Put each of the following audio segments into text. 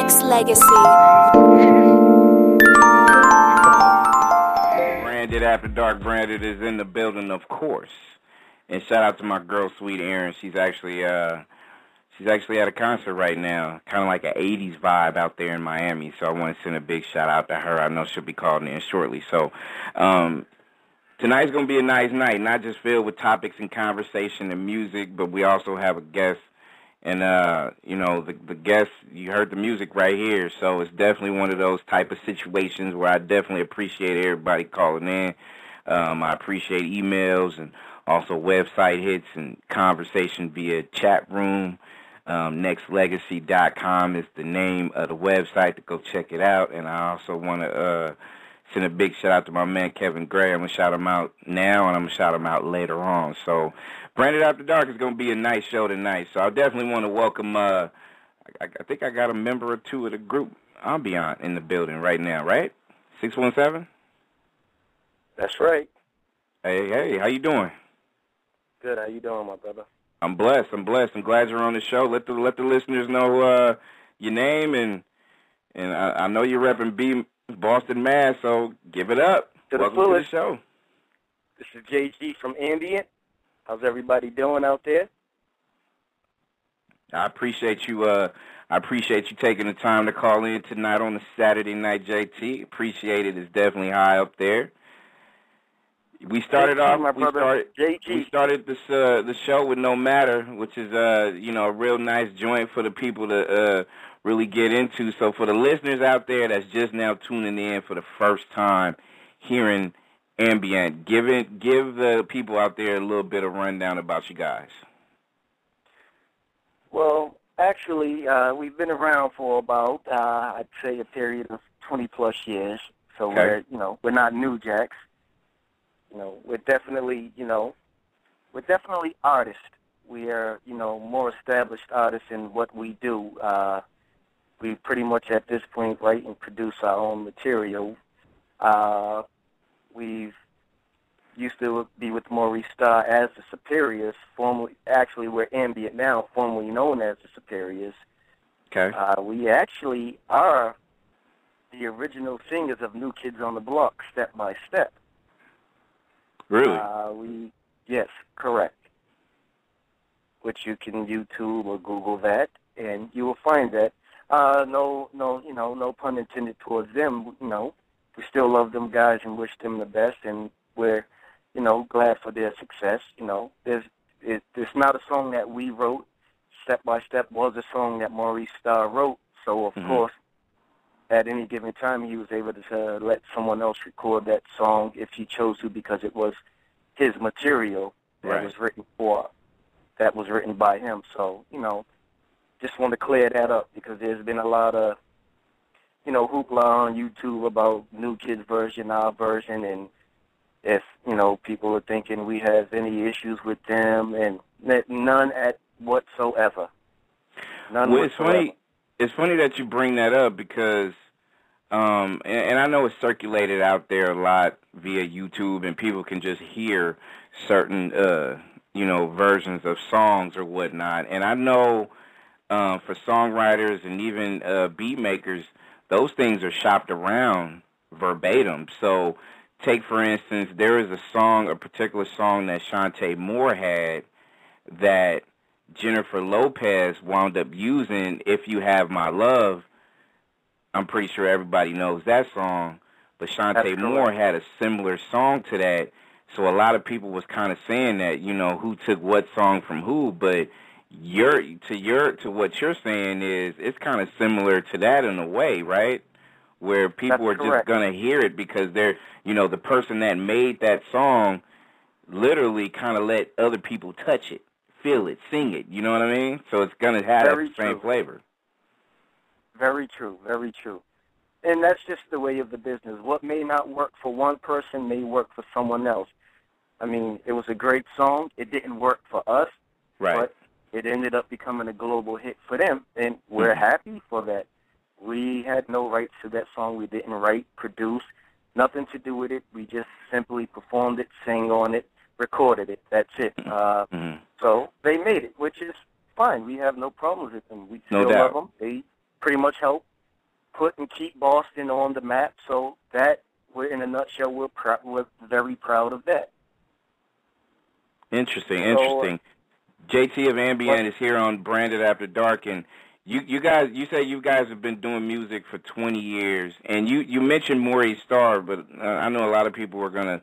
Nexxlegacy. Branded After Dark. Branded is in the building, of course. And shout out to my girl, Sweet Erin. She's actually uh, she's actually at a concert right now, kind of like an '80s vibe out there in Miami. So I want to send a big shout out to her. I know she'll be calling in shortly. So um, tonight's gonna be a nice night, not just filled with topics and conversation and music, but we also have a guest. And uh, you know, the the guest you heard the music right here, so it's definitely one of those type of situations where I definitely appreciate everybody calling in. Um, I appreciate emails and also website hits and conversation via chat room. Um, nexxlegacy.com is the name of the website to go check it out. And I also want to uh, send a big shout out to my man Kevin Gray. I'm gonna shout him out now, and I'm gonna shout him out later on. So, Branded After Dark is gonna be a nice show tonight. So I definitely want to welcome. Uh, I, I think I got a member or two of the group Ambient in the building right now. Right? Six one seven. That's right. Hey, hey, how you doing? Good. How you doing, my brother? I'm blessed. I'm blessed. I'm glad you're on the show. Let the let the listeners know uh, your name and and I, I know you're repping B Boston Mass, so give it up. To the Welcome fullest. to the show. This is JT from Ambient. How's everybody doing out there? I appreciate you. Uh, I appreciate you taking the time to call in tonight on the Saturday night, JT. Appreciate it. It's definitely high up there. We started JT, off. my we brother. started. JT. We started this uh, the show with No Matter, which is uh, you know a real nice joint for the people to uh, really get into. So for the listeners out there that's just now tuning in for the first time, hearing ambient, give it, give the people out there a little bit of rundown about you guys. Well, actually, uh, we've been around for about, uh, I'd say, a period of 20 plus years. So Okay. we're, you know, we're not new jacks. You know, we're definitely, you know, we're definitely artists. We are, you know, more established artists in what we do. Uh, we pretty much at this point write and produce our own material. We've used to be with Maurice Starr as the Superiors, formerly, actually we're Ambient now, formerly known as the Superiors. Okay. Uh, we actually are the original singers of New Kids on the Block, Step by Step. Really? Uh, we yes, correct. Which you can YouTube or Google that, and you will find that. Uh, no, no, you know, no pun intended towards them. You know, we still love them guys and wish them the best, and we're, you know, glad for their success. You know, there's it, it's not a song that we wrote. Step by Step was a song that Maurice Starr wrote. So of Mhm. course, at any given time, he was able to uh, let someone else record that song if he chose to, because it was his material that Right. was written for, that was written by him. So you know, just want to clear that up because there's been a lot of, you know, hoopla on YouTube about New Kids version, our version, and if you know people are thinking we have any issues with them, and none at whatsoever. None well, it's funny. It's funny that you bring that up because, um, and, and I know it's circulated out there a lot via YouTube, and people can just hear certain, uh, you know, versions of songs or whatnot. And I know uh, for songwriters and even uh, beat makers, those things are shopped around verbatim. So, take for instance, there is a song, a particular song that Chante Moore had that Jennifer Lopez wound up using "If You Have My Love." I'm pretty sure everybody knows that song, but Chante Moore had a similar song to that. So a lot of people was kind of saying that, you know, who took what song from who, but your to your to what you're saying is it's kind of similar to that in a way, right? Where people That's are just gonna hear it because they're, you know, the person that made that song literally kind of let other people touch it, feel it, sing it. You know what I mean? So it's gonna have Very that same true. flavor. Very true, very true. And that's just the way of the business. What may not work for one person may work for someone else. I mean, it was a great song. It didn't work for us, Right. but it ended up becoming a global hit for them, and we're Mhm. happy for that. We had no rights to that song. We didn't write, produce, nothing to do with it. We just simply performed it, sang on it, recorded it. That's it. Uh, hmm so they made it, which is fine. We have no problems with them. We still doubt. love them. They pretty much help put and keep Boston on the map. So that, we're in a nutshell, we're pr- we're very proud of that. Interesting, interesting. So, JT of Ambient is here on Branded After Dark, and you you guys you say you guys have been doing music for 20 years, and you you mentioned Maurice Starr, but uh, I know a lot of people are gonna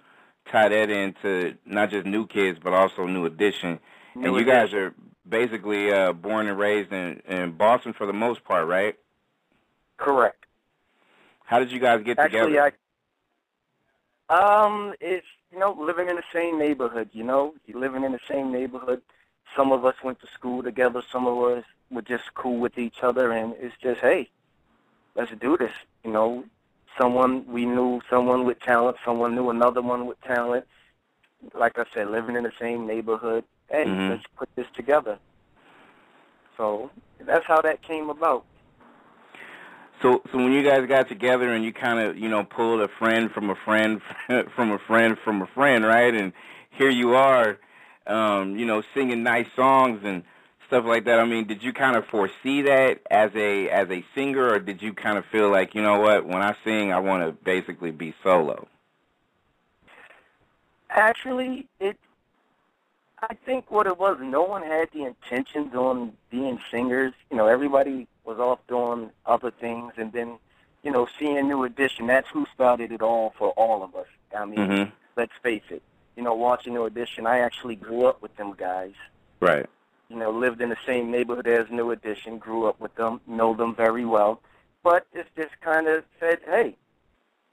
tie that into not just New Kids but also New Edition. New and you guys are basically uh, born and raised in, in Boston for the most part, right? Correct. How did you guys get Actually, together? I, um, it's you know living in the same neighborhood. You know, you living in the same neighborhood. Some of us went to school together. Some of us were just cool with each other, and it's just hey, let's do this. You know, someone we knew someone with talent. Someone knew another one with talent. Like I said, living in the same neighborhood. Hey, mm-hmm. let's put this together. So that's how that came about. So, so when you guys got together and you kind of, you know, pulled a friend from a friend from a friend from a friend, right? And here you are, um, you know, singing nice songs and stuff like that. I mean, did you kind of foresee that as a as a singer, or did you kind of feel like, you know what, when I sing, I want to basically be solo? Actually, it. I think what it was, no one had the intentions on being singers. You know, everybody was off doing other things, and then, you know, seeing New Edition. That's who started it all for all of us. I mean, mm-hmm. let's face it. You know, watching New Edition, I actually grew up with them guys. Right. You know, lived in the same neighborhood as New Edition, grew up with them, know them very well. But it's just kind of said, hey,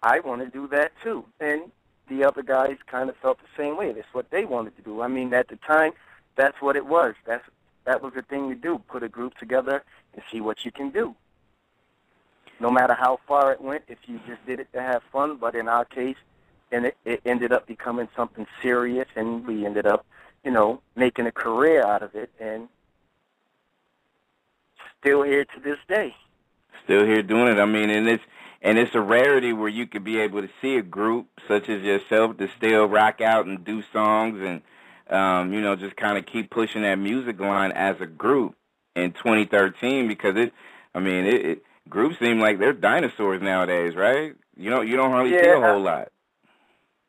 I want to do that too. And the other guys kind of felt the same way. That's what they wanted to do. I mean, at the time, that's what it was. That's that was the thing to do. Put a group together and see what you can do. No matter how far it went, if you just did it to have fun, but in our case, and it, it ended up becoming something serious, and we ended up, you know, making a career out of it, and still here to this day. Still here doing it. I mean, and it's and it's a rarity where you could be able to see a group such as yourself to still rock out and do songs and um, you know, just kind of keep pushing that music line as a group in 2013 because it, I mean, it, it groups seem like they're dinosaurs nowadays, right? You know, you don't hardly yeah, see a whole lot.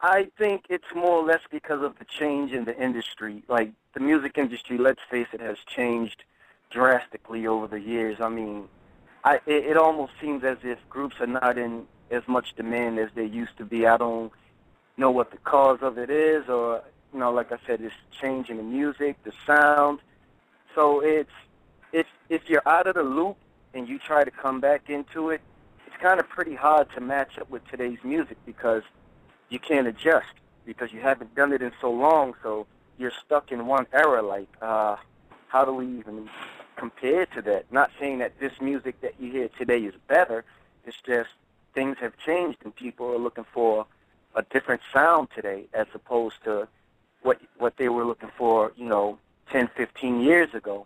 I think it's more or less because of the change in the industry. Like the music industry, let's face it, has changed drastically over the years. I mean, I it, it almost seems as if groups are not in as much demand as they used to be. I don't know what the cause of it is, or you know, like I said, it's changing the music, the sound. So it's if if you're out of the loop and you try to come back into it, it's kind of pretty hard to match up with today's music because you can't adjust because you haven't done it in so long. So you're stuck in one era. Like, uh, how do we even compare to that? Not saying that this music that you hear today is better. It's just things have changed and people are looking for a different sound today as opposed to what what they were looking for, you know, 10, 15 years ago.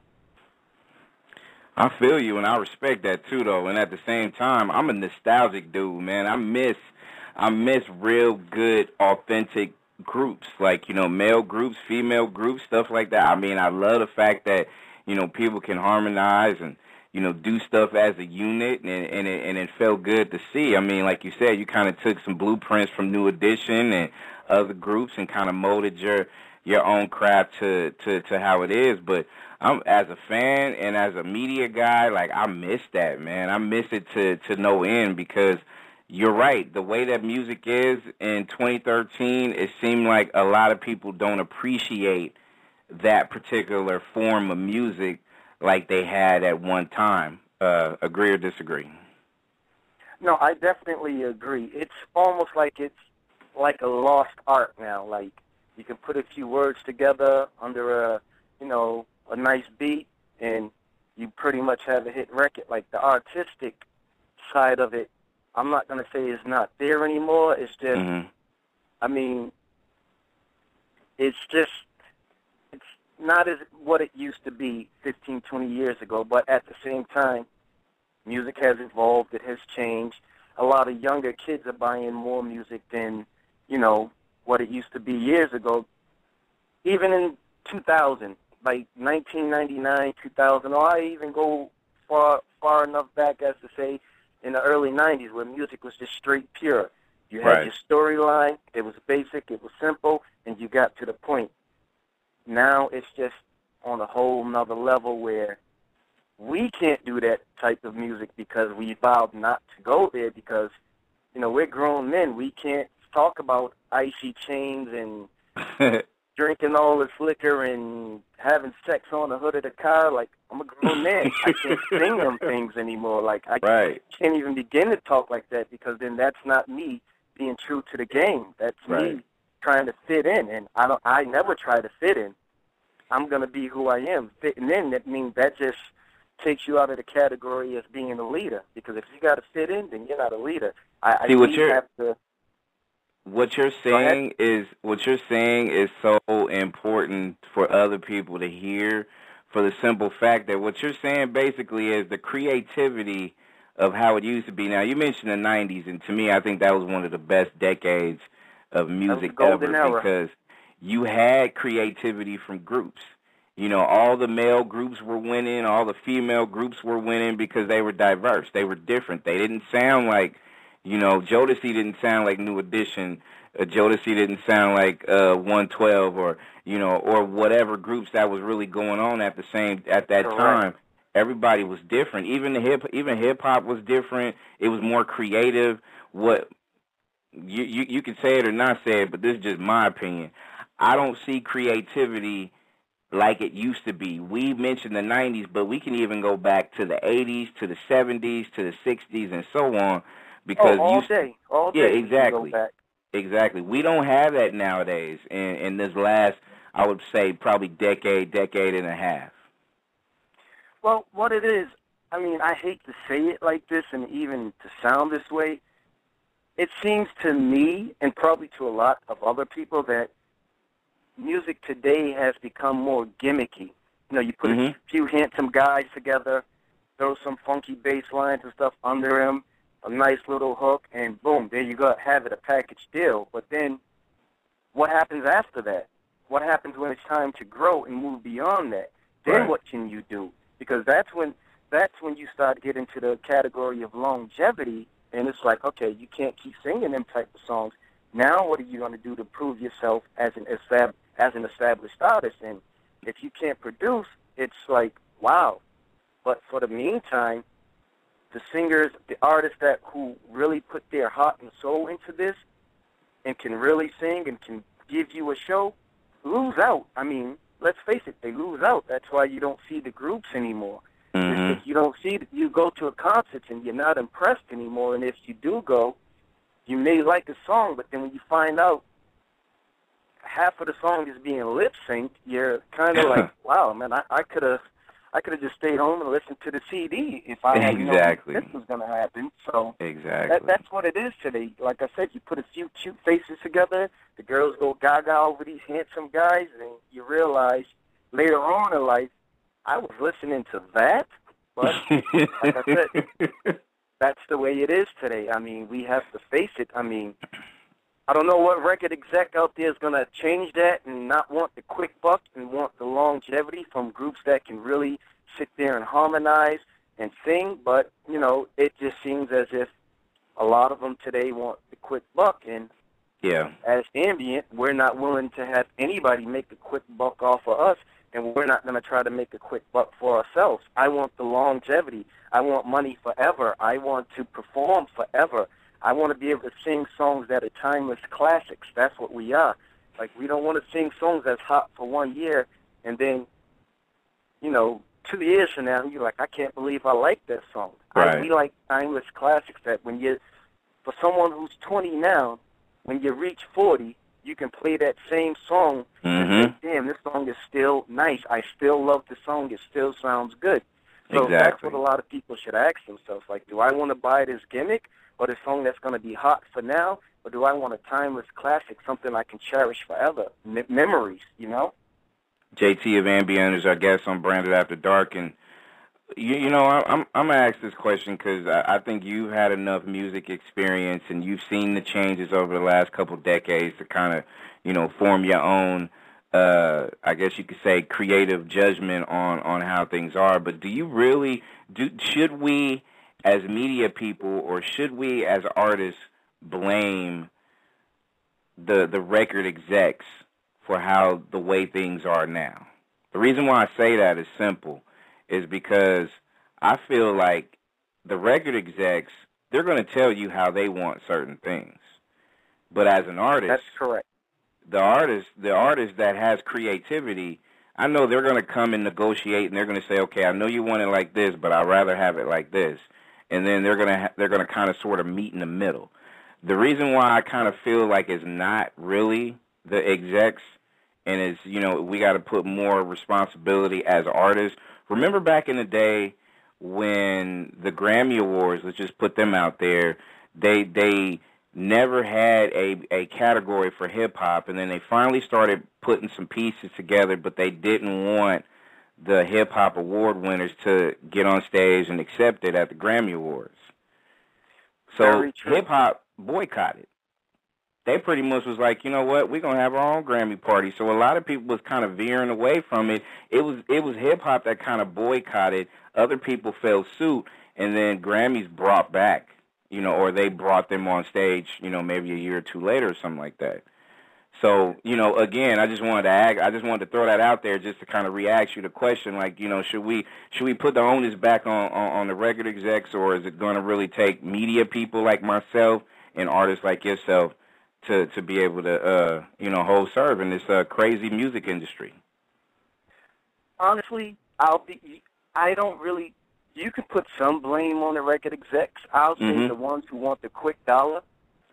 I feel you, and I respect that too, though. And at the same time, I'm a nostalgic dude, man. I miss, I miss real good, authentic groups, like you know, male groups, female groups, stuff like that. I mean, I love the fact that you know people can harmonize and you know do stuff as a unit, and and it, and it felt good to see. I mean, like you said, you kind of took some blueprints from New Edition and other groups and kind of molded your your own craft to to to how it is. But I'm as a fan and as a media guy, like I miss that, man. I miss it to to no end because you're right. The way that music is in 2013, it seemed like a lot of people don't appreciate that particular form of music like they had at one time. Uh, agree or disagree? No, I definitely agree. It's almost like it's like a lost art now. Like you can put a few words together under a you know a nice beat, and you pretty much have a hit record. Like the artistic side of it, I'm not gonna say it's not there anymore. It's just, mm-hmm. I mean, it's just it's not as what it used to be 15, 20 years ago. But at the same time, music has evolved. It has changed. A lot of younger kids are buying more music than you know, what it used to be years ago. Even in 2000, like 1999, 2000, or I even go far far enough back as to say in the early '90s, where music was just straight pure. You had Right. your storyline. It was basic. It was simple, and you got to the point. Now it's just on a whole nother level where we can't do that type of music because we vowed not to go there because you know we're grown men. We can't talk about icy chains and drinking all this liquor and having sex on the hood of the car. Like I'm a grown man. I can't sing them things anymore. Like I right. can't even begin to talk like that because then that's not me being true to the game. That's Right. me trying to fit in, and I don't. I never try to fit in. I'm gonna be who I am. Fitting in that means that just takes you out of the category as being a leader. Because if you got to fit in, then you're not a leader. I, See, I what you're- have to. What you're saying is what you're saying is so important for other people to hear for the simple fact that what you're saying basically is the creativity of how it used to be. Now you mentioned the 90s and to me I think that was one of the best decades of music ever era. because you had creativity from groups. You know, all the male groups were winning, all the female groups were winning because they were diverse. They were different. They didn't sound like you know, Jodeci didn't sound like New Edition. Uh, Jodeci didn't sound like uh, 112 or you know or whatever groups that was really going on at the same at that Correct. time. Everybody was different. Even the hip even hip hop was different. It was more creative. What you you you can say it or not say it, but this is just my opinion. I don't see creativity like it used to be. We mentioned the 90s, but we can even go back to the 80s, to the 70s, to the 60s, and so on. Because oh, all you day, all Yeah, day. can exactly. Exactly, we don't have that nowadays. In in this last, I would say, probably decade, decade and a half. Well, what it is, I mean, I hate to say it like this and even to sound this way. It seems to me, and probably to a lot of other people, that music today has become more gimmicky. You know, you put Mhm. a few handsome guys together, throw some funky bass lines and stuff under them, a nice little hook, and boom, there you go, have it, a package deal. But then, what happens after that? What happens when it's time to grow and move beyond that? Then Right. what can you do? Because that's when that's when you start getting to the category of longevity, and it's like, okay, you can't keep singing them type of songs. Now, what are you going to do to prove yourself as an estab- as an established artist? And if you can't produce, it's like, wow. But for the meantime, the singers, the artists that who really put their heart and soul into this, and can really sing and can give you a show, lose out. I mean, let's face it, they lose out. That's why you don't see the groups anymore. hmm you don't see, you go to a concert and you're not impressed anymore. And if you do go, you may like a song, but then when you find out half of the song is being lip synced, you're kind of like, wow, man, I, I could have, I could have just stayed home and listened to the CD if I had known Exactly. this was going to happen. So Exactly. that, that's what it is today. Like I said, you put a few cute faces together, the girls go gaga over these handsome guys, and you realize later on in life, I was listening to that, but like I said, that's the way it is today. I mean, we have to face it. I mean, I don't know what record exec out there is going to change that and not want the quick buck and want the longevity from groups that can really sit there and harmonize and sing, but, you know, it just seems as if a lot of them today want the quick buck, and yeah. as ambient, we're not willing to have anybody make a quick buck off of us, and we're not going to try to make a quick buck for ourselves. I want the longevity. I want money forever. I want to perform forever. I want to be able to sing songs that are timeless classics. That's what we are. Like we don't want to sing songs that's hot for one year, and then, you know, two years from now, you're like, I can't believe I like that song. Right. I, we like timeless classics that when you, for someone who's 20 now, when you reach 40, you can play that same song and Mhm. say, damn, this song is still nice. I still love the song. It still sounds good. So that's what a lot of people should ask themselves. Like, do I want to buy this gimmick or this song that's going to be hot for now? Or do I want a timeless classic, something I can cherish forever? Me- memories, you know? JT of Ambient is our guest on Branded After Dark, and you, you know I, I'm I'm gonna ask this question because I, I think you've had enough music experience and you've seen the changes over the last couple decades to kind of you know form your own uh I guess you could say creative judgment on on how things are. But do you really do? Should we as media people, or should we as artists blame the the record execs for how the way things are now? The reason why I say that is simple, is because I feel like the record execs they're going to tell you how they want certain things, but as an artist, that's correct. The artist, the artist that has creativity, I know they're going to come and negotiate, and they're going to say, "Okay, I know you want it like this, but I'd rather have it like this." And then they're going to ha- they're going to kind of sort of meet in the middle. The reason why I kind of feel like it's not really the execs, and it's you know we got to put more responsibility as artists. Remember back in the day when the Grammy Awards, let's just put them out there, they they never had a a category for hip hop, and then they finally started putting some pieces together, but they didn't want the hip hop award winners to get on stage and accept it at the Grammy Awards. So hip hop boycotted. They pretty much was like, you know what, we're gonna have our own Grammy party. So a lot of people was kind of veering away from it. It was it was hip hop that kind of boycotted. Other people fell suit, and then Grammys brought back you know, or they brought them on stage, you know, maybe a year or two later or something like that. So, you know, again, I just wanted to act, I just wanted to throw that out there just to kind of react you the question, like, you know, should we should we put the onus back on on, on the record execs, or is it going to really take media people like myself and artists like yourself to to be able to, uh, you know, hold serve in this uh, crazy music industry? Honestly, I'll be. I don't really you can put some blame on the record execs. I'll say Mhm. the ones who want the quick dollar.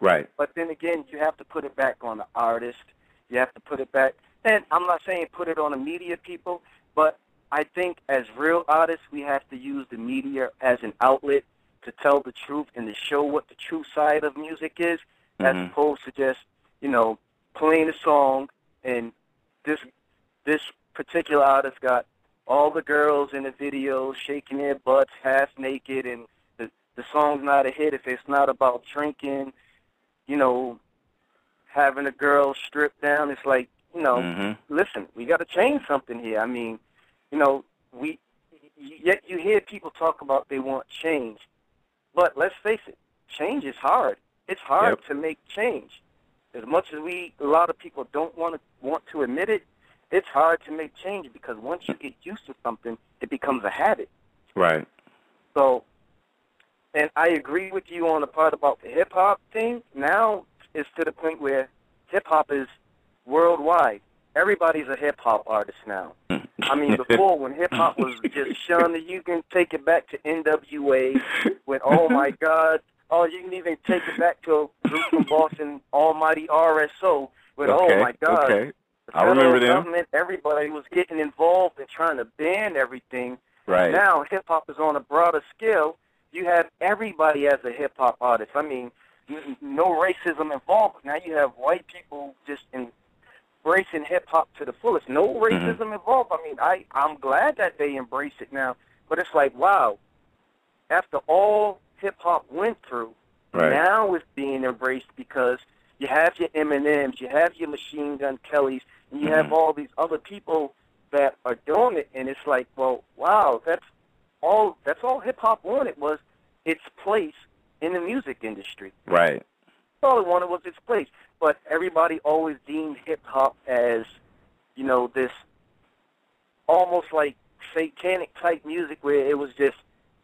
Right. But then again, you have to put it back on the artist. You have to put it back. And I'm not saying put it on the media people, but I think as real artists, we have to use the media as an outlet to tell the truth and to show what the true side of music is, as Mhm. opposed to just, you know, playing a song and this this particular artist got all the girls in the video shaking their butts half naked and the the song's not a hit if it's not about drinking you know having a girl stripped down. It's like you know Mhm. listen we got to change something here. I mean you know we yet you hear people talk about they want change. But let's face it change is hard. It's hard Yep. to make change. As much as we a lot of people don't want to want to admit it it's hard to make change because once you get used to something, it becomes a habit. Right. So, and I agree with you on the part about the hip hop thing. Now it's to the point where hip hop is worldwide. Everybody's a hip hop artist now. I mean, before when hip hop was just shunned, you can take it back to NWA. When oh my God, oh you can even take it back to a group from Boston, Almighty RSO. With oh okay. oh my God, Okay. The I remember them. government, everybody was getting involved and trying to ban everything. Right. Now hip hop is on a broader scale. You have everybody as a hip hop artist. I mean, no racism involved. Now you have white people just embracing hip hop to the fullest. No Mm-hmm. racism involved. I mean, I I'm glad that they embrace it now. But it's like, wow, after all hip hop went through, Right. now it's being embraced because you have your Eminems, you have your Machine Gun Kellys, and you have all these other people that are doing it, and it's like, well, wow, that's all. That's all hip hop wanted was its place in the music industry. Right. All it wanted was its place. But everybody always deemed hip hop as, you know, this almost like satanic type music where it was just,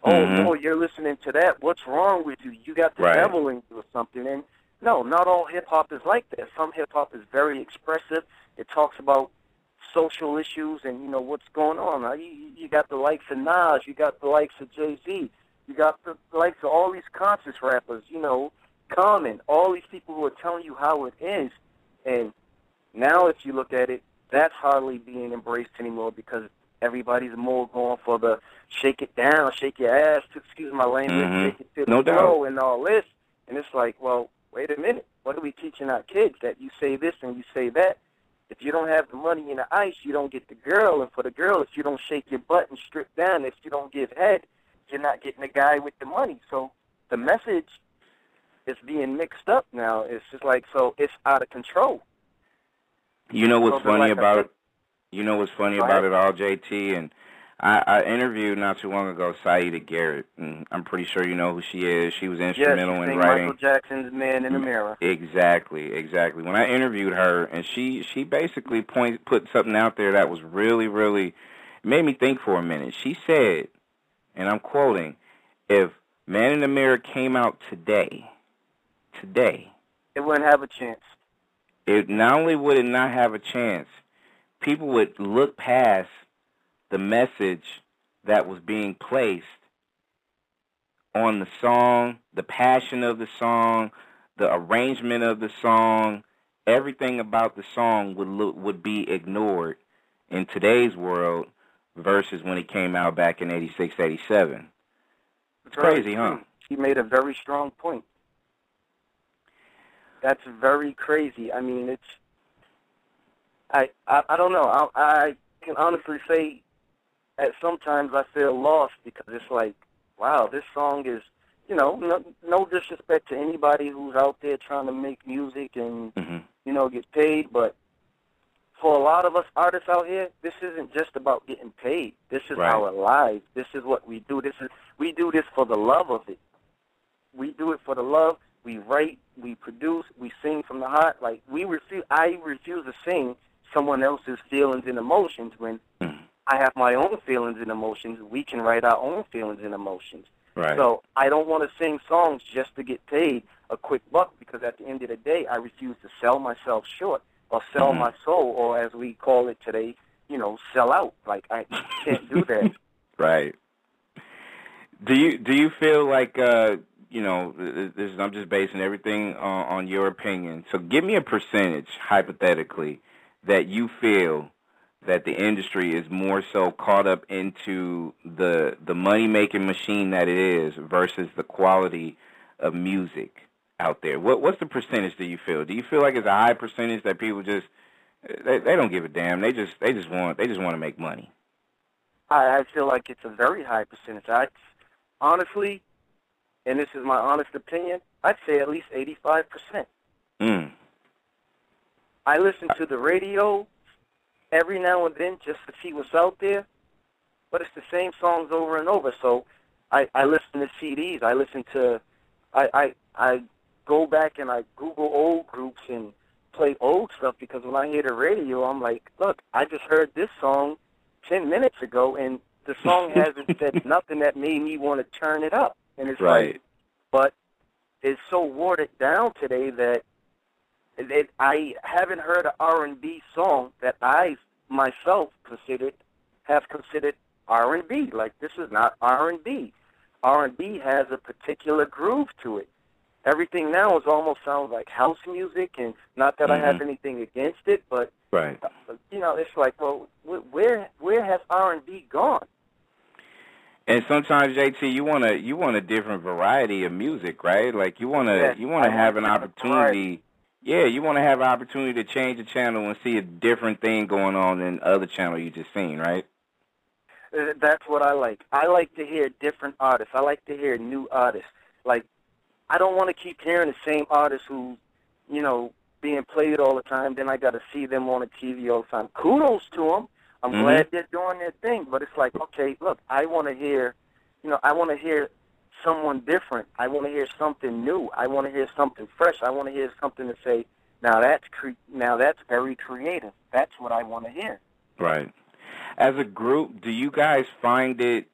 oh, Mhm. oh, you're listening to that. What's wrong with you? You got the Right. devil in you or something. And no, not all hip hop is like that. Some hip hop is very expressive. It talks about social issues and you know what's going on. Now, you, you got the likes of Nas, you got the likes of Jay Z, you got the likes of all these conscious rappers. You know, Common, all these people who are telling you how it is. And now, if you look at it, that's hardly being embraced anymore because everybody's more going for the shake it down, shake your ass, to, excuse my language, Mhm. shake it to No flow and all this. And it's like, well, wait a minute. What are we teaching our kids? That you say this and you say that. If you don't have the money in the ice, you don't get the girl. And for the girl, if you don't shake your butt and strip down, if you don't give head, you're not getting the guy with the money. So the message is being mixed up now. It's just like, so it's out of control. You know what's So, funny like about it? You know what's funny about it all, JT, and I, I interviewed not too long ago Siedah Garrett, and I'm pretty sure you know who she is. She was instrumental yes, in writing Michael Jackson's "Man in the mm, Mirror." Exactly, exactly. When I interviewed her, and she she basically point put something out there that was really really made me think for a minute. She said, and I'm quoting, "If Man in the Mirror came out today, today, it wouldn't have a chance. It not only would it not have a chance, people would look past the message that was being placed on the song, the passion of the song, the arrangement of the song, everything about the song would look, would be ignored in today's world versus when it came out back in 86, 87. It's crazy, huh? He made a very strong point. That's very crazy. I mean, it's I I, I don't know. I, I can honestly say at sometimes I feel lost because it's like, wow, this song is, you know, no, no disrespect to anybody who's out there trying to make music and mm-hmm. you know get paid, but for a lot of us artists out here, this isn't just about getting paid. This is right. our lives. This is what we do. This is we do this for the love of it. We do it for the love. We write, we produce, we sing from the heart. Like we refuse. I refuse to sing someone else's feelings and emotions when mm-hmm. I have my own feelings and emotions. We can write our own feelings and emotions. Right. So I don't want to sing songs just to get paid a quick buck because at the end of the day, I refuse to sell myself short or sell mm-hmm. my soul, or as we call it today, you know, sell out. Like I can't do that. right. Do you do you feel like uh, you know? This is, I'm just basing everything on, on your opinion. So give me a percentage, hypothetically, that you feel that the industry is more so caught up into the the money making machine that it is versus the quality of music out there. What what's the percentage do you feel? Do you feel like it's a high percentage that people just they, they don't give a damn. They just they just want they just want to make money. I, I feel like it's a very high percentage. I honestly, and this is my honest opinion, I'd say at least eighty five percent. Mm. I listen to the radio every now and then just to see what's out there, but it's the same songs over and over. So I, I listen to CDs. I listen to I, I I go back and I Google old groups and play old stuff because when I hear the radio, I'm like, look, I just heard this song ten minutes ago, and the song hasn't said nothing that made me want to turn it up. And it's right. like, but it's so watered down today that it, I haven't heard an R&B song that I myself considered have considered R&B. Like this is not R&B. R&B has a particular groove to it everything now is almost sounds like house music, and not that mm-hmm. I have anything against it, but right, you know, it's like, well, where where has R and B gone? And sometimes, JT, you want to you want a different variety of music, right? Like you want to yes, you want to have an opportunity. Yeah, you want to have an opportunity to change the channel and see a different thing going on than other channel you just seen, right? Uh, that's what I like. I like to hear different artists. I like to hear new artists. Like I don't want to keep hearing the same artists who, you know, being played all the time. Then I got to see them on the TV all the time. Kudos to them. I'm mm-hmm. glad they're doing their thing. But it's like, okay, look, I want to hear, you know, I want to hear someone different. I want to hear something new. I want to hear something fresh. I want to hear something to say, now that's cre- now that's very creative. That's what I want to hear. Right. As a group, do you guys find it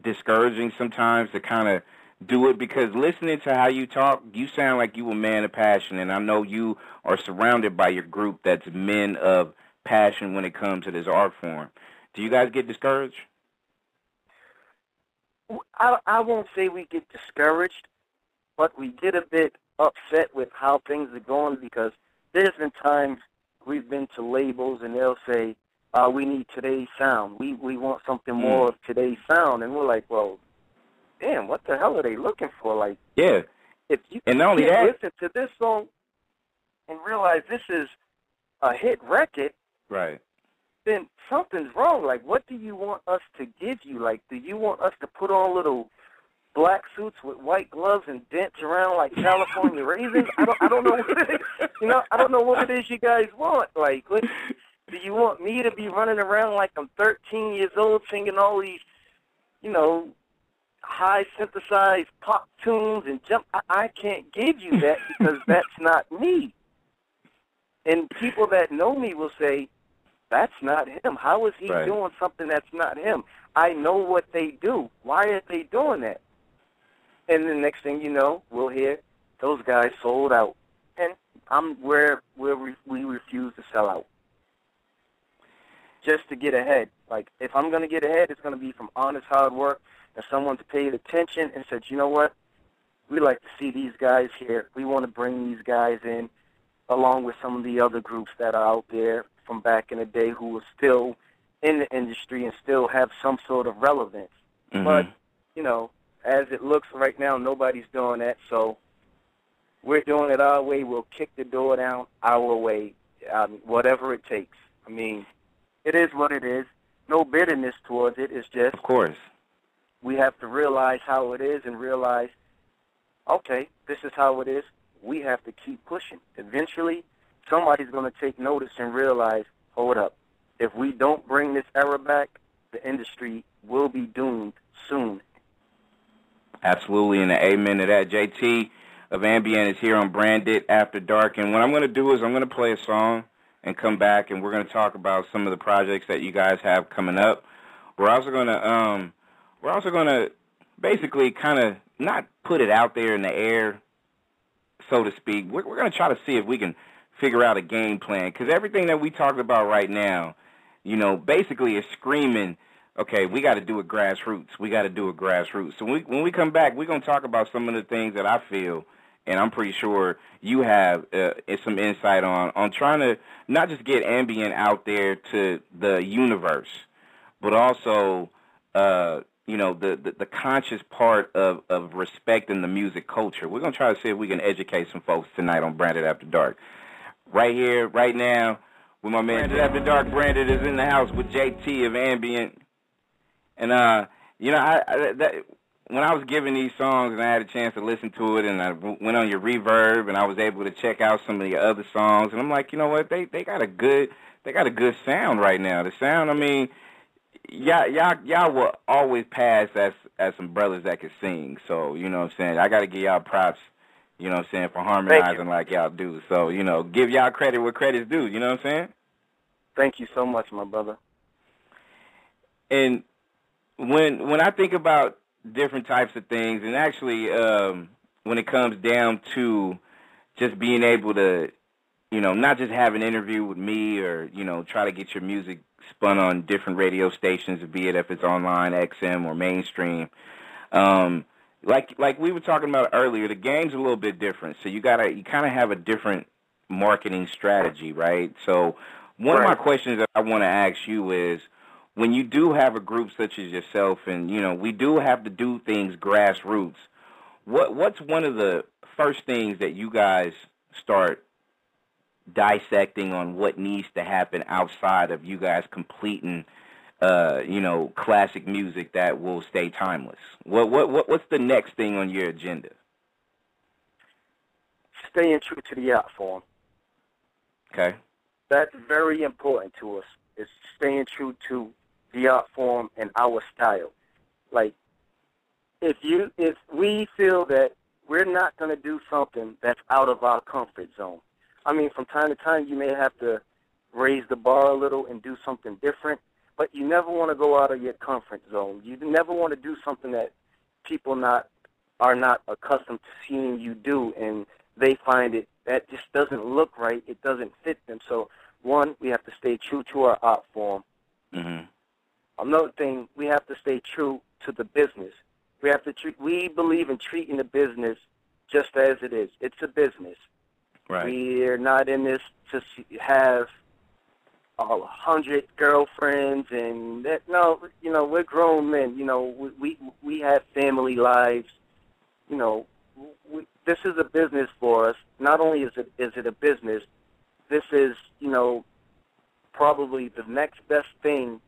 discouraging sometimes to kind of do it because listening to how you talk, you sound like you a man of passion, and I know you are surrounded by your group that's men of passion when it comes to this art form. Do you guys get discouraged? I, I won't say we get discouraged, but we get a bit upset with how things are going because there's been times we've been to labels and they'll say, uh, we need today's sound. We we want something more mm. of today's sound, and we're like, well, damn, what the hell are they looking for? Like, yeah, if you and not only that, listen to this song and realize this is a hit record, right? Then something's wrong. Like, what do you want us to give you? Like, do you want us to put on little black suits with white gloves and dance around like California raisins? I don't, I don't know what it is. You know, I don't know what it is you guys want. Like, what, Do you want me to be running around like I'm 13 years old singing all these, you know, high synthesized pop tunes and jump? I, I can't give you that because that's not me. And people that know me will say, that's not him. How is he right. doing something that's not him? I know what they do. Why are they doing that? And the next thing you know, we'll hear those guys sold out, and I'm where where we, we refuse to sell out just to get ahead. Like if I'm going to get ahead, it's going to be from honest hard work and someone's paid attention and said, you know what, we like to see these guys here. We want to bring these guys in, along with some of the other groups that are out there from back in the day who are still in the industry and still have some sort of relevance. Mm-hmm. But you know, as it looks right now, nobody's doing that. So we're doing it our way. We'll kick the door down our way, um, whatever it takes. I mean, it is what it is. No bitterness towards it. It's just, of course, we have to realize how it is and realize, okay, this is how it is. We have to keep pushing. Eventually, somebody's going to take notice and realize, hold up, if we don't bring this era back, the industry will be doomed soon. Absolutely, and an amen to that. JT of Ambient is here on Branded After Dark, and what I'm going to do is I'm going to play a song and come back, and we're going to talk about some of the projects that you guys have coming up. We're also going to um, we're also going to basically kind of not put it out there in the air, so to speak. We're, we're going to try to see if we can figure out a game plan because everything that we talked about right now, you know, basically is screaming okay, we got to do it grassroots. We got to do it grassroots. So when we, when we come back, we're going to talk about some of the things that I feel, and I'm pretty sure you have uh, some insight on on trying to not just get ambient out there to the universe, but also, uh, you know, the, the the conscious part of of respecting the music culture. We're going to try to see if we can educate some folks tonight on Branded After Dark. Right here, right now, with my man Branded After Dark. Branded is in the house with JT of Ambient and uh, you know, I, I that when I was giving these songs and I had a chance to listen to it, and I went on your reverb, and I was able to check out some of the other songs, and I'm like, you know what, they they got a good they got a good sound right now. The sound, I mean, y'all y'all y'all will always pass as as some brothers that could sing. So you know what I'm saying. I got to give y'all props. You know what I'm saying for harmonizing like y'all do. So you know, give y'all credit where credit's due. You know what I'm saying. Thank you so much, my brother. And when when I think about different types of things, and actually um, when it comes down to just being able to, you know, not just have an interview with me or you know try to get your music spun on different radio stations, be it if it's online, XM, or mainstream. Um, like like we were talking about earlier, the game's a little bit different. So you gotta you kind of have a different marketing strategy, right? So one right. of my questions that I want to ask you is when you do have a group such as yourself, and you know we do have to do things grassroots. What what's one of the first things that you guys start dissecting on what needs to happen outside of you guys completing, uh, you know, classic music that will stay timeless? What what what what's the next thing on your agenda? Staying true to the art form. Okay. That's very important to us. Is staying true to the art form and our style. Like, if you if we feel that we're not going to do something that's out of our comfort zone, I mean, from time to time you may have to raise the bar a little and do something different, but you never want to go out of your comfort zone. You never want to do something that people not are not accustomed to seeing you do, and they find it that just doesn't look right. It doesn't fit them. So, one, we have to stay true to our art form. Mm-hmm. Another thing, we have to stay true to the business. We have to treat. We believe in treating the business just as it is. It's a business. Right. We're not in this to have a hundred girlfriends and that. No, you know, we're grown men. You know, we we, we have family lives. You know, we, this is a business for us. Not only is it is it a business, this is you know probably the next best thing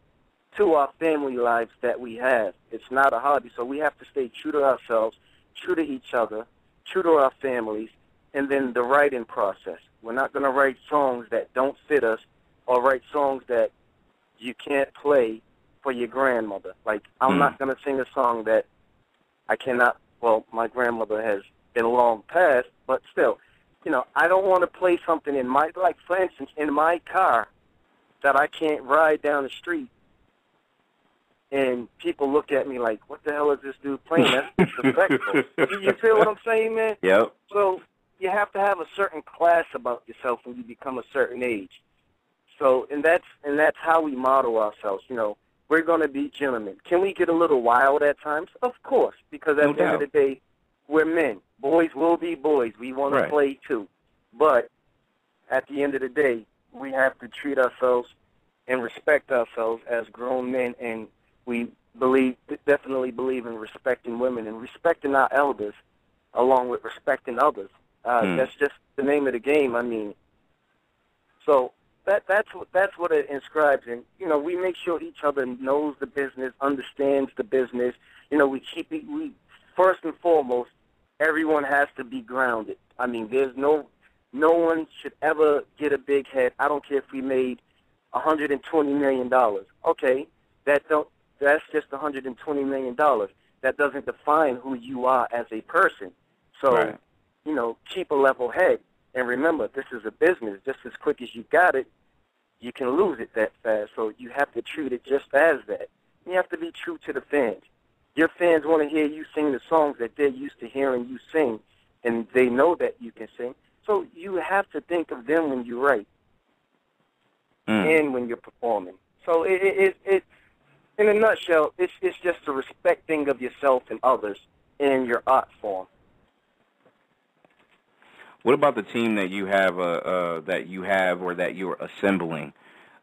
to our family lives that we have. It's not a hobby, so we have to stay true to ourselves, true to each other, true to our families, and then the writing process. We're not going to write songs that don't fit us or write songs that you can't play for your grandmother. Like I'm Mm. not gonna sing a song that I cannot. Well, my grandmother has been long past, but still, you know, I don't want to play something in my like, for instance, in my car that I can't ride down the street, and people look at me like, "What the hell is this dude playing?" That's disrespectful. you, you feel what I'm saying, man? Yep. So you have to have a certain class about yourself when you become a certain age. So and that's and that's how we model ourselves. You know, we're going to be gentlemen. Can we get a little wild at times? Of course, because at No the end of the day, we're men. Boys will be boys. We want Right. to play too. But at the end of the day, we have to treat ourselves and respect ourselves as grown men, and we believe definitely believe in respecting women and respecting our elders, along with respecting others. Uh, Hmm. That's just the name of the game. I mean, so that that's what that's what it inscribes in. You know, we make sure each other knows the business, understands the business. You know, we keep it. We first and foremost, everyone has to be grounded. I mean, there's no no one should ever get a big head. I don't care if we made 120 million dollars. Okay, that don't that's just 120 million dollars. That doesn't define who you are as a person. So, Right. you know, keep a level head. And remember, this is a business. Just as quick as you got it, you can lose it that fast. So you have to treat it just as that. You have to be true to the fans. Your fans want to hear you sing the songs that they're used to hearing you sing, and they know that you can sing. So you have to think of them when you write Mm. and when you're performing. So it, it, it, it in a nutshell, it's it's just a respecting of yourself and others in your art form. What about the team that you have, uh, uh, that you have, or that you're assembling?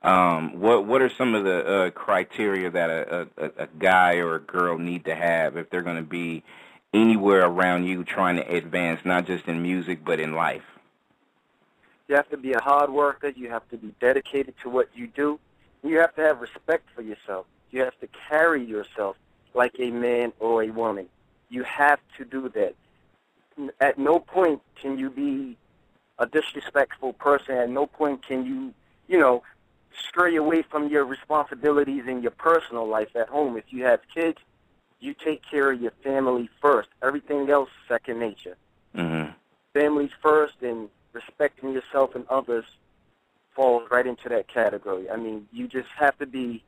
Um, what What are some of the uh, criteria that a, a, a guy or a girl need to have if they're going to be anywhere around you, trying to advance, not just in music but in life? You have to be a hard worker. You have to be dedicated to what you do. You have to have respect for yourself. You have to carry yourself like a man or a woman. You have to do that. At no point can you be a disrespectful person. At no point can you, you know, stray away from your responsibilities in your personal life at home. If you have kids, you take care of your family first. Everything else second nature Mm-hmm. families first and respecting yourself and others falls right into that category. I mean, you just have to be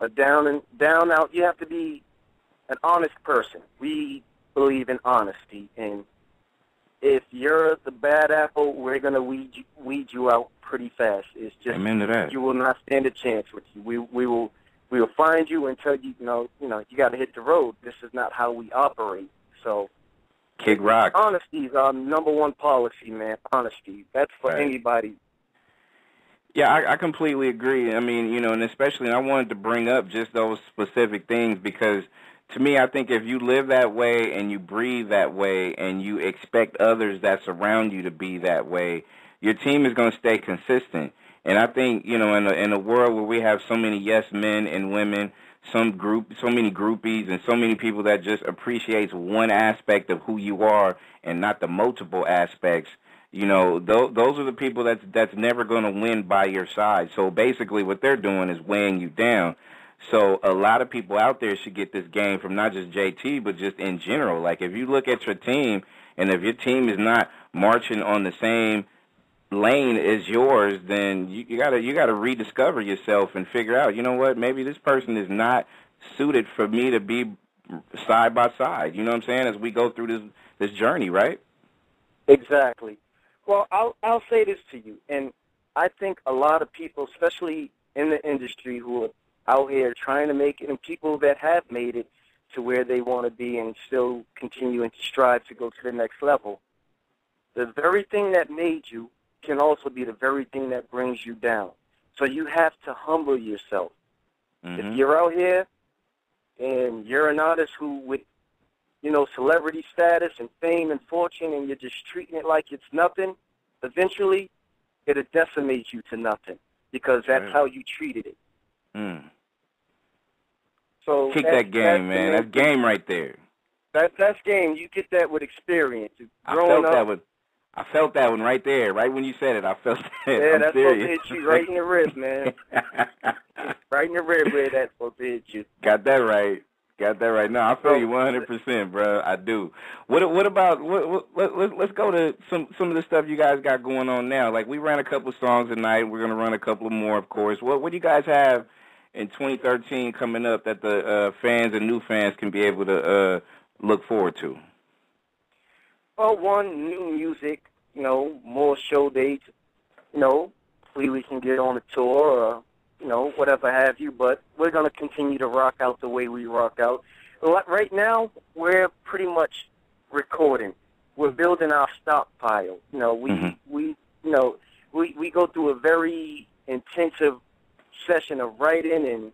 a down and down out. You have to be an honest person. We believe in honesty, and if you're the bad apple, we're gonna weed you, weed you out pretty fast. It's just Amen to that. you will not stand a chance with you. We we will we will find you and tell you, you know, you know, you got to hit the road. This is not how we operate. So Kid Rock. honesty is our number one policy, man. Honesty. That's for Right. anybody. Yeah, I, I completely agree. I mean, you know, and especially and I wanted to bring up just those specific things because to me, I think if you live that way and you breathe that way and you expect others that surround you to be that way, your team is going to stay consistent. And I think, you know, in a, in a world where we have so many yes men and women, some group, so many groupies, and so many people that just appreciates one aspect of who you are and not the multiple aspects, you know, th- those are the people that's that's never going to win by your side. So basically, what they're doing is weighing you down. So a lot of people out there should get this game from not just JT, but just in general. Like if you look at your team, and if your team is not marching on the same lane as yours, then you, you gotta you gotta rediscover yourself and figure out, you know what, maybe this person is not suited for me to be side by side. You know what I'm saying? As we go through this this journey, right? Exactly. Well, I'll I'll say this to you, and I think a lot of people, especially in the industry, who are out here trying to make it, and people that have made it to where they want to be, and still continuing to strive to go to the next level. The very thing that made you can also be the very thing that brings you down. So you have to humble yourself. Mhm. If you're out here and you're an artist who with you know celebrity status and fame and fortune and you're just treating it like it's nothing, eventually it'll decimate you to nothing because that's Right. how you treated it. Mm. So Kick that game, man. That's game right there. That that's game. You get that with experience. I felt up, that with I felt that one right there, right when you said it. I felt that. Yeah, I'm that's serious. supposed to hit you right in the rib, man. right in the rib where that's supposed to hit you. Got that right. Got that right. No, I feel you 100%, bro. I do. What What about what, what, let, let, let's go to some some of the stuff you guys got going on now. Like we ran a couple songs tonight. We're gonna run a couple more, of course. What What do you guys have in 2013 coming up that the uh, fans and new fans can be able to uh, look forward to? Well, one new music, you know, more show dates, you know. Hopefully, we can get on a tour or you know whatever have you. But we're gonna continue to rock out the way we rock out. Right now, we're pretty much recording. We're building our stockpile. You know, we Mhm. we you know we we go through a very intensive session of writing and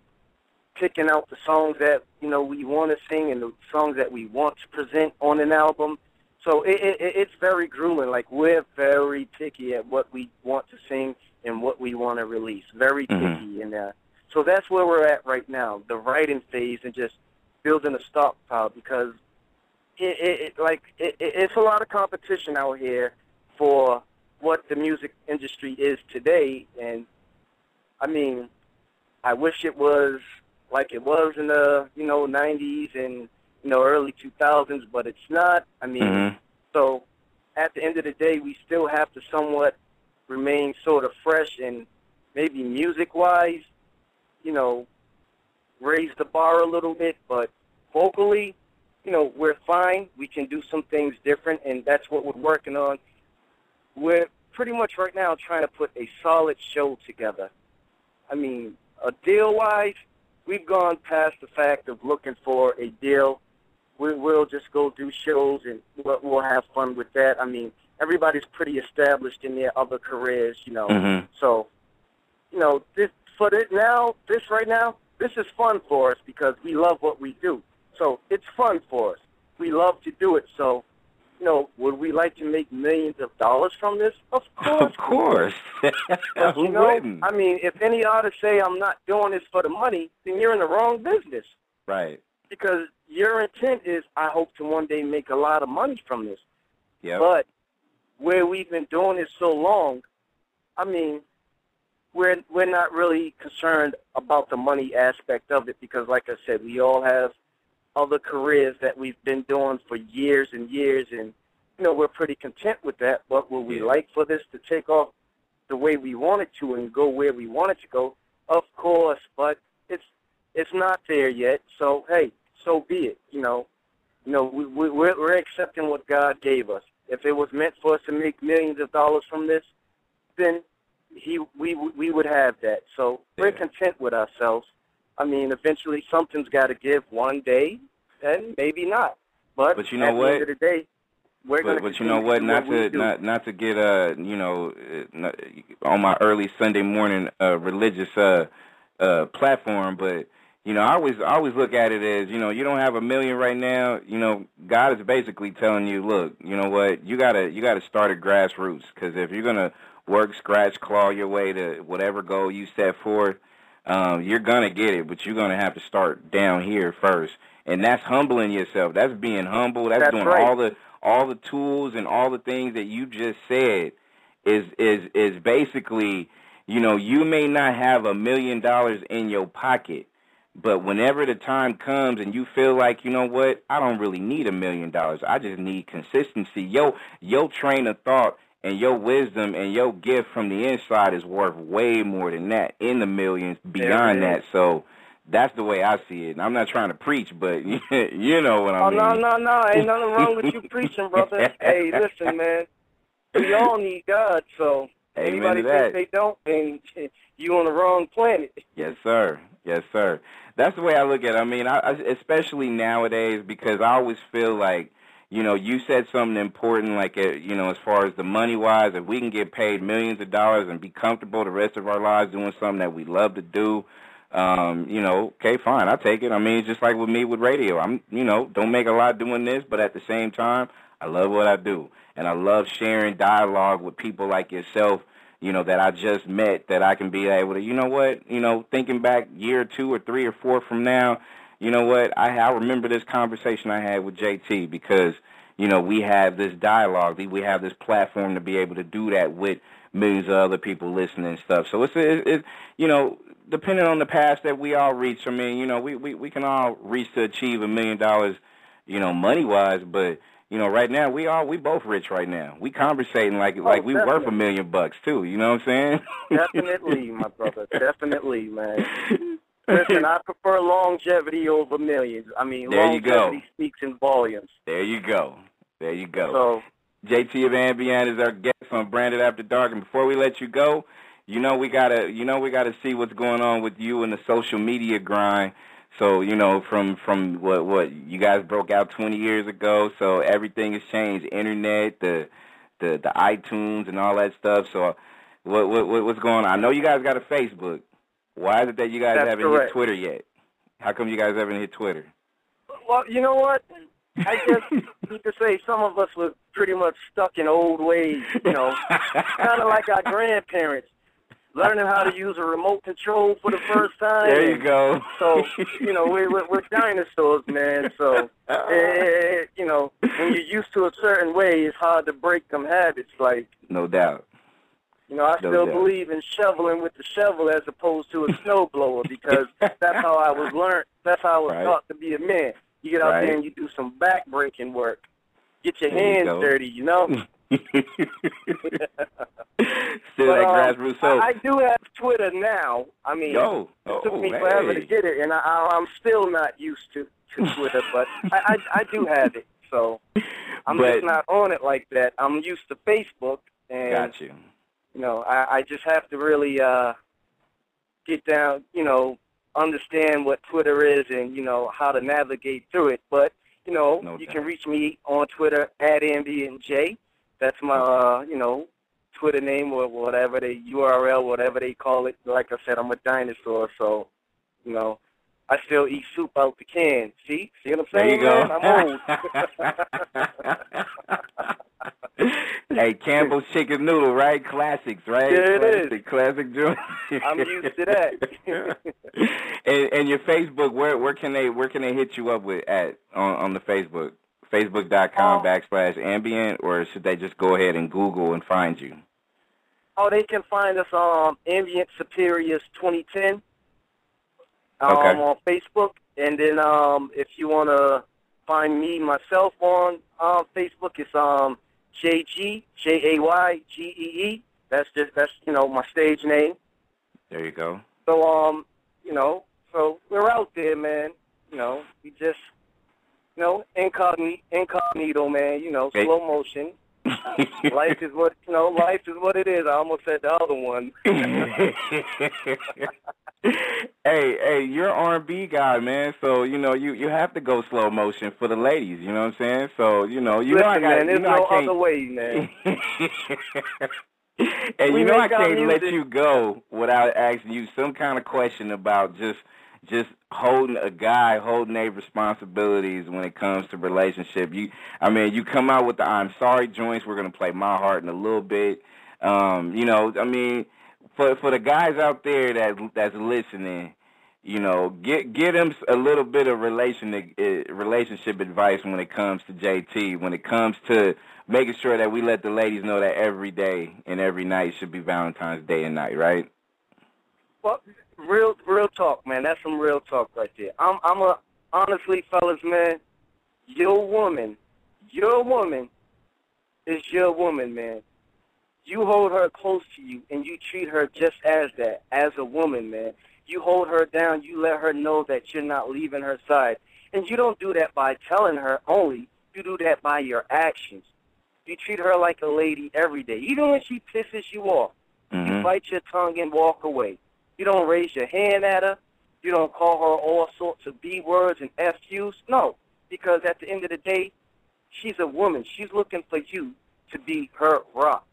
picking out the songs that you know we want to sing and the songs that we want to present on an album. So it, it, it's very grueling. Like we're very picky at what we want to sing and what we want to release. Very Mhm. picky, and uh, so that's where we're at right now, the writing phase and just building a stockpile because it, it, it like it, it's a lot of competition out here for what the music industry is today, and I mean, I wish it was like it was in the you know 90s and you know early 2000s, but it's not. I mean, Mhm. so at the end of the day, we still have to somewhat remain sort of fresh and maybe music-wise, you know, raise the bar a little bit. But vocally, you know, we're fine. We can do some things different, and that's what we're working on. We're pretty much right now trying to put a solid show together. I mean, a deal-wise, we've gone past the fact of looking for a deal we, we'll just go do shows and we'll, we'll have fun with that. I mean, everybody's pretty established in their other careers, you know. Mhm. So, you know, this for it now, this right now, this is fun for us because we love what we do. So it's fun for us. We love to do it. So, you know, would we like to make millions of dollars from this? Of course. Of course. But, you know? I mean, if any artist say I'm not doing this for the money, then you're in the wrong business right. because your intent is I hope to one day make a lot of money from this. Yep. But where we've been doing it so long, I mean, we're we're not really concerned about the money aspect of it because, like I said, we all have other careers that we've been doing for years and years, and you know we're pretty content with that. But would we Yeah. like for this to take off the way we want it to and go where we want it to go? Of course, but it's it's not there yet. So hey, so be it. You know, you know we, we we're, we're accepting what God gave us. If it was meant for us to make millions of dollars from this, then he we we would have that. So we're content with ourselves. I mean, eventually something's got to give one day, and maybe not. But, But you know at what? the end of the day, we're But, but you know what? Not to not not to get uh you know uh, not, on my early Sunday morning uh religious uh uh platform, but you know I always I always look at it as you know you don't have a million right now. You know God is basically telling you, look, you know what? You gotta you gotta start at grassroots because if you're gonna work, scratch, claw your way to whatever goal you set forth, um, you're gonna get it. But you're gonna have to start down here first, and that's humbling yourself. That's being humble. That's, That's doing right. all the all the tools and all the things that you just said is is is basically you know you may not have a million dollars in your pocket but whenever the time comes and you feel like you know what i don't really need a million dollars. I just need consistency. Yo your train of thought and your wisdom and your gift from the inside is worth way more than that in the millions beyond that. So that's the way I see it. And I'm not trying to preach, but you know what I Oh mean. Oh no, no, no! Ain't nothing wrong with you preaching, brother. hey, listen, man. We all need God, so Amen anybody to that. think they don't, then you on the wrong planet. Yes, sir. Yes, sir. That's the way I look at it. I mean, I, I, especially nowadays, because I always feel like, you know, you said something important, like, uh, you know, as far as the money wise, if we can get paid millions of dollars and be comfortable the rest of our lives doing something that we love to do, um, you know, okay, fine, I take it. I mean, just like with me with radio. I'm, you know, don't make a lot doing this, but at the same time, I love what I do, and I love sharing dialogue with people like yourself you know, that I just met that I can be able to, you know what, you know, thinking back year two or three or four from now, you know what, I I remember this conversation I had with JT because, you know, we have this dialogue, we have this platform to be able to do that with millions of other people listening and stuff. So it's it, it you know, depending on the path that we all reach. I mean, you know, we we we can all reach to achieve a million dollars, you know, money wise, but you know, right now we all we both rich right now. We conversating like Oh, like we definitely. worth a million bucks too. You know what I'm saying? Definitely, my brother. Definitely, man. Listen, I prefer longevity over millions. I mean, There you go. longevity speaks in volumes. there you go. There you go. So, JT of Ambient is our guest on Branded After Dark. And before we let you go, you know we gotta you know we gotta see what's going on with you and the social media grind. So you know from from what what you guys broke out 20 years ago. So everything has changed. Internet, the the the iTunes and all that stuff. So what what what- what's going on? I know you guys got a Facebook. Why is it that you guys That's haven't correct. hit Twitter yet? How come you guys haven't hit Twitter? well, you know what? I just need to say some of us were pretty much stuck in old ways, you know, kind of like our grandparents, learning how to use a remote control for the first time. There you go. So, you know, we, we're, we're dinosaurs, man. So, eh, you know, when you're used to a certain way, it's hard to break them habits. Like, no doubt. you know, I No still doubt. believe in shoveling with the shovel as opposed to a snowblower because that's how I was learned. That's how I was Right. taught to be a man. You get out Right. there and you do some back breaking work. Get your There hands go. dirty, you know. Still But, that um, grassroots soul. I, I do have Twitter now. I mean, Yo, it took oh, me forever to get it, and I, I, I'm still not used to, to Twitter, but I, I, I do have it. So I'm But- just not on it like that. I'm used to Facebook, and Got you. you know, I, I just have to really uh, get down, you know, understand what Twitter is and, you know, how to navigate through it. But, you know, No you doubt. can reach me on Twitter at MBNJ. That's my, uh, you know, Twitter name or whatever they URL, whatever they call it. Like I said, I'm a dinosaur, so, you know, I still eat soup out the can. See? See what I'm saying? There you go. man? I'm old. hey, Campbell's chicken noodle, right? Classics, right? Yeah, it classic, is. Classic joint. I'm used to that. and, and your Facebook, where where can they where can they hit you up with at on on the Facebook? Facebook.com Oh. backslash ambient, or should they just go ahead and Google and find you? Oh, they can find us on Ambient Superiors 2010 um, Okay. on Facebook, and then um, if you want to find me myself on um, Facebook, it's um JG J A Y G E E. That's just that's you know my stage name. There you go. So um you know so we're out there, man. You know we just you know incognito, incognito, man. You know Hey. slow motion. life is what you know. Life is what it is. I almost said the other one. hey, hey, you're R and B guy, man. So you know you you have to go slow motion for the ladies. You know what I'm saying? So you know you Listen, know I got man, you there's know no other way, man. and We you know I can't let you go without asking you some kind of question about just just holding a guy holding their responsibilities when it comes to relationship. You, I mean, you come out with the "I'm sorry" joints. We're gonna play my heart in a little bit. Um, you know, I mean, for for the guys out there that that's listening, you know, get get them a little bit of relation uh, relationship advice when it comes to JT. When it comes to making sure that we let the ladies know that every day and every night should be Valentine's Day and night, right? Well, real, real talk, man. That's some real talk right there. I'm, I'm a honestly, fellas, man. Your woman, your woman is your woman, man. You hold her close to you, and you treat her just as that, as a woman, man. You hold her down. You let her know that you're not leaving her side, and you don't do that by telling her only. You do that by your actions. You treat her like a lady every day, even when she pisses you off. You Mm-hmm. bite your tongue and walk away. You don't raise your hand at her. You don't call her all sorts of B words and FUs. No, because at the end of the day, she's a woman. She's looking for you to be her rock.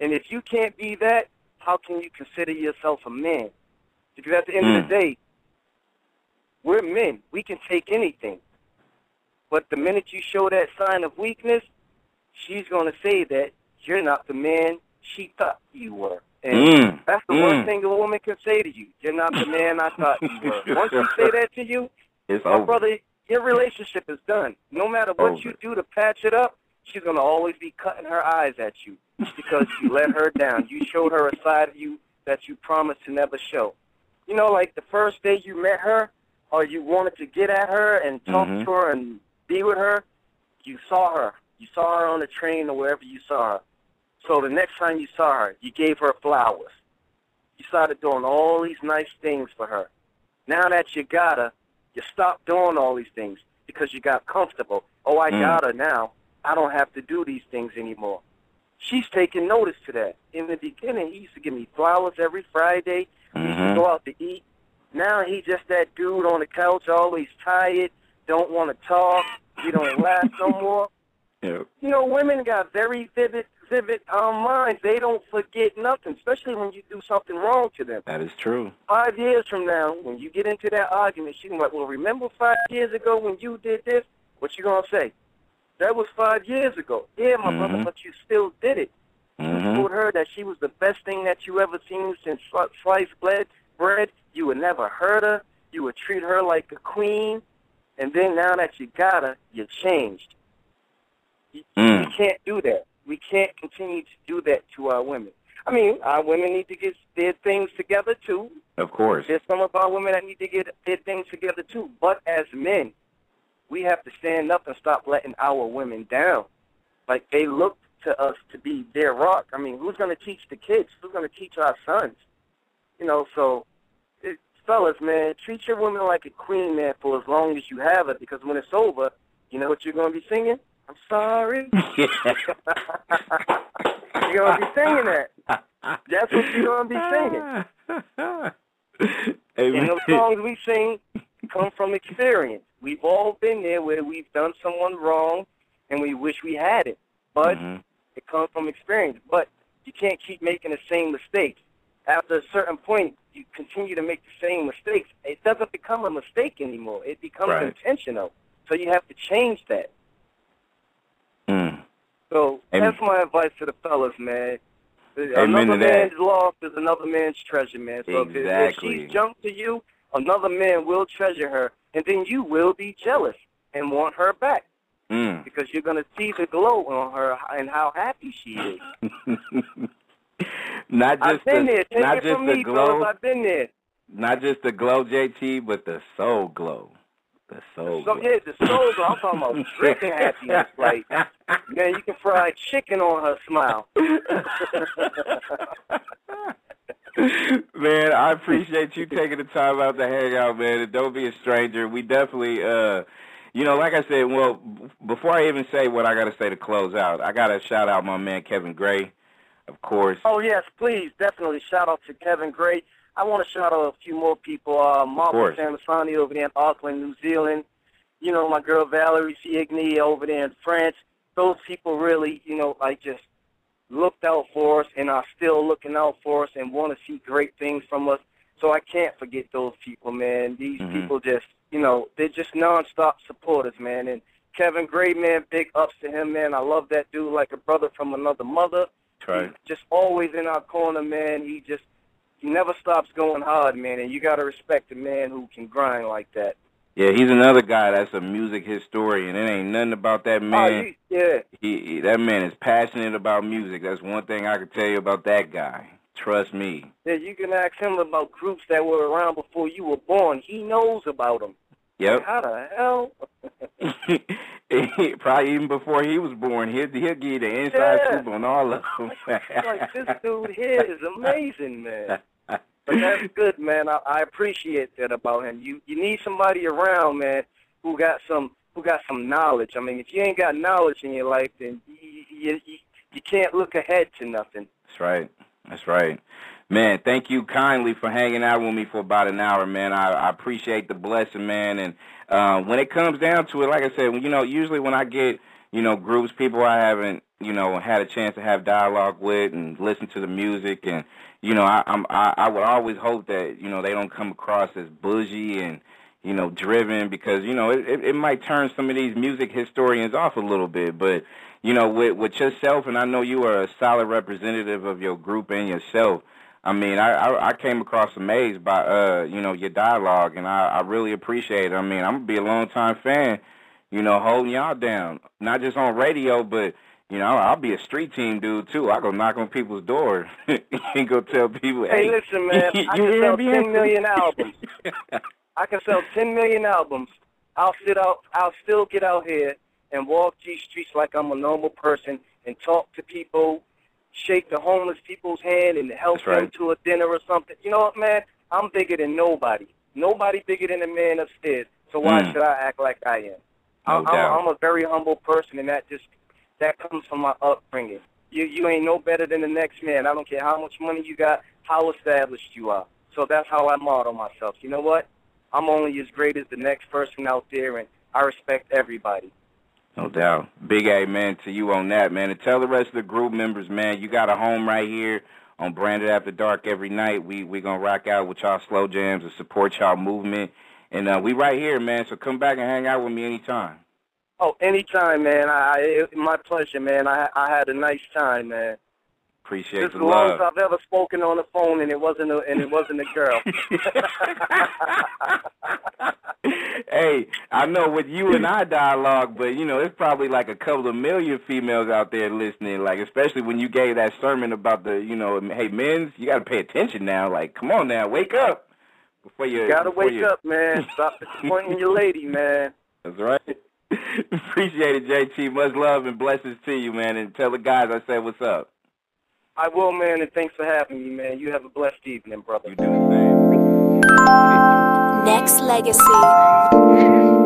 And if you can't be that, how can you consider yourself a man? Because at the end of the hmm. day, we're men. We can take anything. But the minute you show that sign of weakness, she's going to say that you're not the man she thought you were. And Mm. that's the Mm. worst thing a woman can say to you. You're not the man I thought you were. Once she say that to you, It's my over. brother, your relationship is done. No matter what Over. you do to patch it up, she's gonna always be cutting her eyes at you because you let her down. You showed her a side of you that you promised to never show. You know, like the first day you met her, or you wanted to get at her and talk Mhm. to her and be with her, you saw her. You saw her on the train or wherever you saw her. So the next time you saw her, you gave her flowers. You started doing all these nice things for her. Now that you got her, you stopped doing all these things because you got comfortable. Oh, I Mm. got her now. I don't have to do these things anymore. She's taking notice to that. In the beginning, he used to give me flowers every Friday. We used to Mhm. go out to eat. Now he's just that dude on the couch, always tired, don't want to talk. He don't laugh no more. Yep. You know, women got very vivid, vivid um, minds. They don't forget nothing, especially when you do something wrong to them. That is true. Five years from now, when you get into that argument, she can be like, well, remember five years ago when you did this? What you going to say? That was five years ago. Yeah, my brother, Mhm. but you still did it. You Mhm. told her that she was the best thing that you ever seen since sliced bread. Bread. You would never hurt her. You would treat her like a queen. And then now that you got her, you changed. You, Mm. We can't do that. We can't continue to do that to our women. I mean, our women need to get their things together too. Of course. There's some of our women that need to get their things together too. But as men, we have to stand up and stop letting our women down. Like they look to us to be their rock. I mean, who's going to teach the kids? Who's going to teach our sons? You know, so it, fellas, man, treat your woman like a queen, man, for as long as you have her. Because when it's over, you know what you're going to be singing? I'm sorry. you're to be singing that. That's what you're going to be singing. Hey, And the songs we sing come from experience. We've all been there where we've done someone wrong and we wish we had it. But Mhm. it comes from experience. But you can't keep making the same mistakes. After a certain point, you continue to make the same mistakes. It doesn't become a mistake anymore. It becomes Right. intentional. So you have to change that. So Amen. that's my advice to the fellas, man. Amen another man's loss is another man's treasure, man. So if, if she's jumped to you, another man will treasure her, and then you will be jealous and want her back Mm. because you're going to see the glow on her and how happy she is. not just I've been the, there. Take not it just from the me, glow. I've been there. not just the glow, JT, but the soul glow. The soul So yeah, the soul. I'm talking about freaking happiness. Like man, you can fry chicken on her smile. man, I appreciate you taking the time out to hang out, man. And don't be a stranger. We definitely, uh, you know, like I said, well, b- before I even say what I got to say to close out, I got to shout out my man Kevin Gray, of course. Oh yes, please, definitely. Shout out to Kevin Gray. I want to shout out a few more people. Uh, course. Samasani over there in Auckland, New Zealand. You know, my girl Valerie Ciegni over there in France. Those people really, you know, like just looked out for us and are still looking out for us and want to see great things from us. So I can't forget those people, man. These Mhm. people just, you know, they're just nonstop supporters, man. And Kevin Gray, man, big ups to him, man. I love that dude like a brother from another mother. Right. He's just always in our corner, man. He just he never stops going hard, man. And you gotta respect a man who can grind like that. Yeah, he's another guy that's a music historian. It ain't nothing about that Oh, man. yeah, he, he that man is passionate about music. That's one thing I can tell you about that guy. Trust me. yeah. You can ask him about groups that were around before you were born. He knows about them. Yep. How the hell? Probably even before he was born, he'll he'll give you the inside Yeah. scoop on all of them. like this dude here is amazing, man. But that's good, man. I, I appreciate that about him. You you need somebody around, man, who got some who got some knowledge. I mean, if you ain't got knowledge in your life, then you you, you, you can't look ahead to nothing. That's right. That's right. Man, thank you kindly for hanging out with me for about an hour, man. I, I appreciate the blessing, man. And uh, when it comes down to it, like I said, you know, usually when I get, you know, groups, people I haven't, you know, had a chance to have dialogue with and listen to the music, and you know, I, I'm I, I would always hope that you know they don't come across as bougie and you know driven because you know it, it, it might turn some of these music historians off a little bit, but you know, with with yourself, and I know you are a solid representative of your group and yourself. I mean, I, I I came across amazed by uh you know your dialogue, and I I really appreciate it. I mean, I'm gonna be a long time fan, you know, holding y'all down, not just on radio, but you know, I'll be a street team dude too. I go knock on people's doors and go tell people, Hey, listen, man, I can sell 10 million albums. I can sell 10 million albums. I'll sit out. I'll still get out here and walk these streets like I'm a normal person and talk to people, shake the homeless people's hand and help That's right. them to a dinner or something. You know what, man? I'm bigger than nobody. Nobody bigger than the man upstairs. So why Mm. should I act like I am? No I'm, doubt. I'm a very humble person, and that just that comes from my upbringing. You you ain't no better than the next man. I don't care how much money you got, how established you are. So that's how I model myself. You know what? I'm only as great as the next person out there, and I respect everybody. No doubt. Big amen to you on that, man. And tell the rest of the group members, man, you got a home right here on Branded After Dark every night. We we gonna rock out with y'all slow jams and support y'all movement. And uh, we right here, man. So come back and hang out with me anytime. Oh, anytime, man. I, I it, my pleasure, man. I I had a nice time, man. Appreciate This the is the longest love. I've ever spoken on the phone, and it wasn't a and it wasn't a girl. hey, I know with you and I dialogue, but you know, it's probably like a couple of million females out there listening. Like, especially when you gave that sermon about the, you know, hey, men's, you got to pay attention now. Like, come on now, wake up before you Gotta before wake you- up, man. Stop disappointing your lady, man. That's right. Appreciate it, JT. Much love and blessings to you, man. And tell the guys I said what's up. I will, man, and thanks for having me, man. You have a blessed evening, brother. You do the same. Nexxlegacy.